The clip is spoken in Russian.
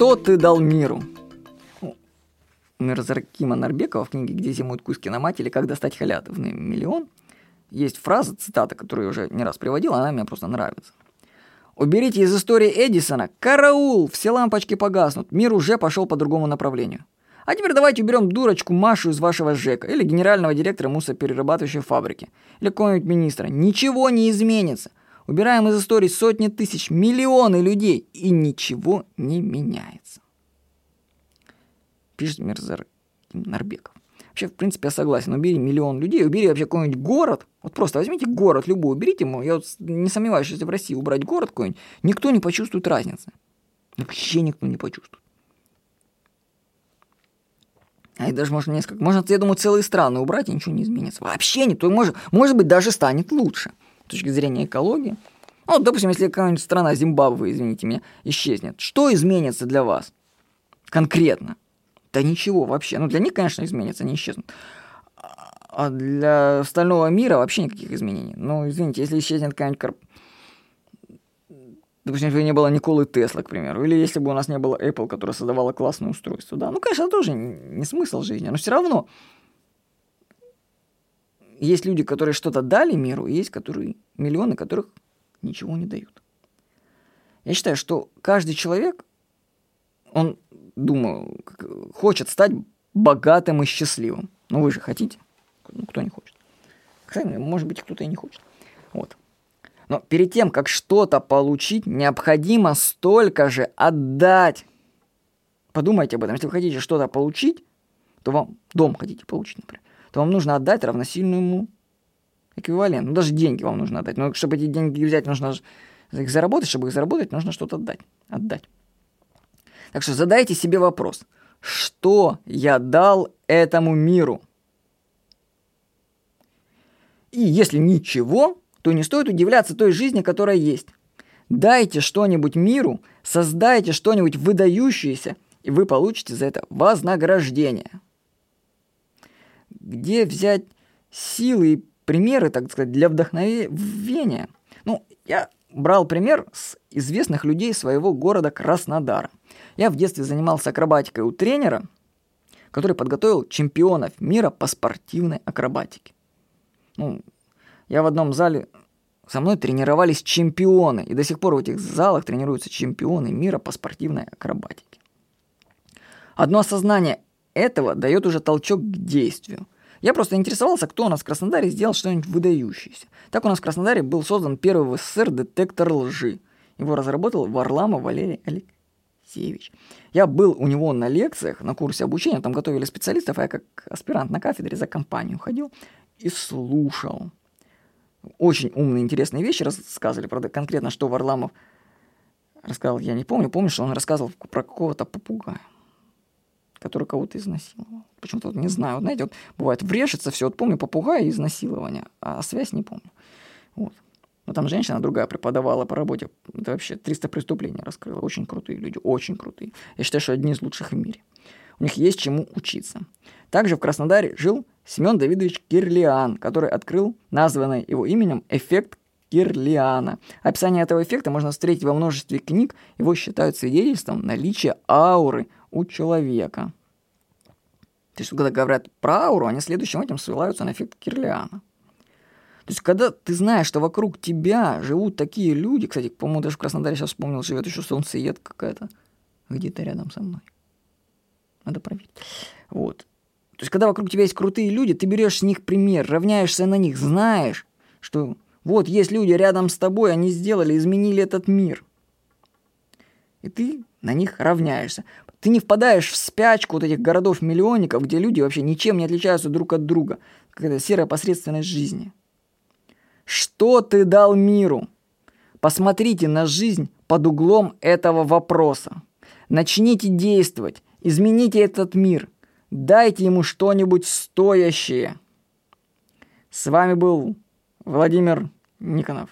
Что ты дал миру? Мирзаркима Нарбекова в книге «Где зимуют куски на мать» или «Как достать халятовный миллион» есть фраза, цитата, которую я уже не раз приводил, она мне просто нравится. Уберите из истории Эдисона. Караул! Все лампочки погаснут. Мир уже пошел по другому направлению. А теперь давайте уберем дурочку Машу из вашего ЖЭКа или генерального директора мусоперерабатывающей фабрики или какого-нибудь министра. Ничего не изменится. Убираем из истории сотни тысяч, миллионы людей, и ничего не меняется. Пишет Мирзар Нарбеков. Вообще, в принципе, я согласен. Убери миллион людей, убери вообще какой-нибудь город. Вот просто возьмите город любой, уберите ему. Я вот не сомневаюсь, что если в России убрать город какой-нибудь, никто не почувствует разницы. Вообще никто не почувствует. А и даже можно несколько, можно, я думаю, целые страны убрать, и ничего не изменится. Вообще никто, может, может быть, даже станет лучше с точки зрения экологии. Ну, допустим, если какая-нибудь страна, Зимбабве, извините меня, исчезнет, что изменится для вас конкретно? Да ничего вообще. Ну, для них, конечно, изменится, они исчезнут. А для остального мира вообще никаких изменений. Ну, извините, если исчезнет какая-нибудь корп... Допустим, если бы не было Николы Тесла, к примеру, или если бы у нас не было Apple, которая создавала классное устройство, да, ну, конечно, тоже не смысл жизни, но все равно есть люди, которые что-то дали миру, и есть которые, миллионы, которых ничего не дают. Я считаю, что каждый человек, он думаю, хочет стать богатым и счастливым. Ну, вы же хотите. Ну, кто не хочет. Кстати, может быть, кто-то и не хочет. Вот. Но перед тем, как что-то получить, необходимо столько же отдать. Подумайте об этом. Если вы хотите что-то получить, то вам дом хотите получить, например, то вам нужно отдать равносильную ему эквивалент. Ну, даже деньги вам нужно отдать. Но чтобы эти деньги взять, нужно их заработать. Чтобы их заработать, нужно что-то отдать. Отдать. Так что задайте себе вопрос, что я дал этому миру? И если ничего, то не стоит удивляться той жизни, которая есть. Дайте что-нибудь миру, создайте что-нибудь выдающееся, и вы получите за это вознаграждение. Где взять силы и примеры, так сказать, для вдохновения? Ну, я брал пример с известных людей своего города Краснодара. Я в детстве занимался акробатикой у тренера, который подготовил чемпионов мира по спортивной акробатике. Ну, я в одном зале со мной тренировались чемпионы, и до сих пор в этих залах тренируются чемпионы мира по спортивной акробатике. Одно осознание этого дает уже толчок к действию. Я просто интересовался, кто у нас в Краснодаре сделал что-нибудь выдающееся. Так у нас в Краснодаре был создан первый в СССР детектор лжи. Его разработал Варламов Валерий. Алексеевич. Я был у него на лекциях, на курсе обучения, там готовили специалистов, а я как аспирант на кафедре за компанию ходил и слушал. Очень умные, интересные вещи рассказывали, правда, конкретно, что Варламов рассказал, я не помню, помню, что он рассказывал про какого-то попугая, который кого-то изнасиловал. Почему-то вот не знаю, вот, знаете, вот бывает, врежется все, вот помню попугая и изнасилование, а связь не помню. Вот. Но там женщина другая преподавала по работе. Это вообще 300 преступлений раскрыла. Очень крутые люди, очень крутые. Я считаю, что одни из лучших в мире. У них есть чему учиться. Также в Краснодаре жил Семен Давидович Кирлиан, который открыл названный его именем эффект Кирлиана. Описание этого эффекта можно встретить во множестве книг. Его считают свидетельством наличия ауры у человека. То есть, когда говорят про ауру, они следующим этим ссылаются на эффект Кирлиана. То есть, когда ты знаешь, что вокруг тебя живут такие люди, кстати, по-моему, даже в Краснодаре сейчас вспомнил, живет еще солнцеед какая-то где-то рядом со мной. Надо проверить. Вот. То есть, когда вокруг тебя есть крутые люди, ты берешь с них пример, равняешься на них, знаешь, что вот есть люди рядом с тобой, они сделали, изменили этот мир. И ты на них равняешься. Ты не впадаешь в спячку вот этих городов-миллионников, где люди вообще ничем не отличаются друг от друга. Какая-то серая посредственность жизни. Что ты дал миру? Посмотрите на жизнь под углом этого вопроса. Начните действовать, измените этот мир, дайте ему что-нибудь стоящее. С вами был Владимир Никонов.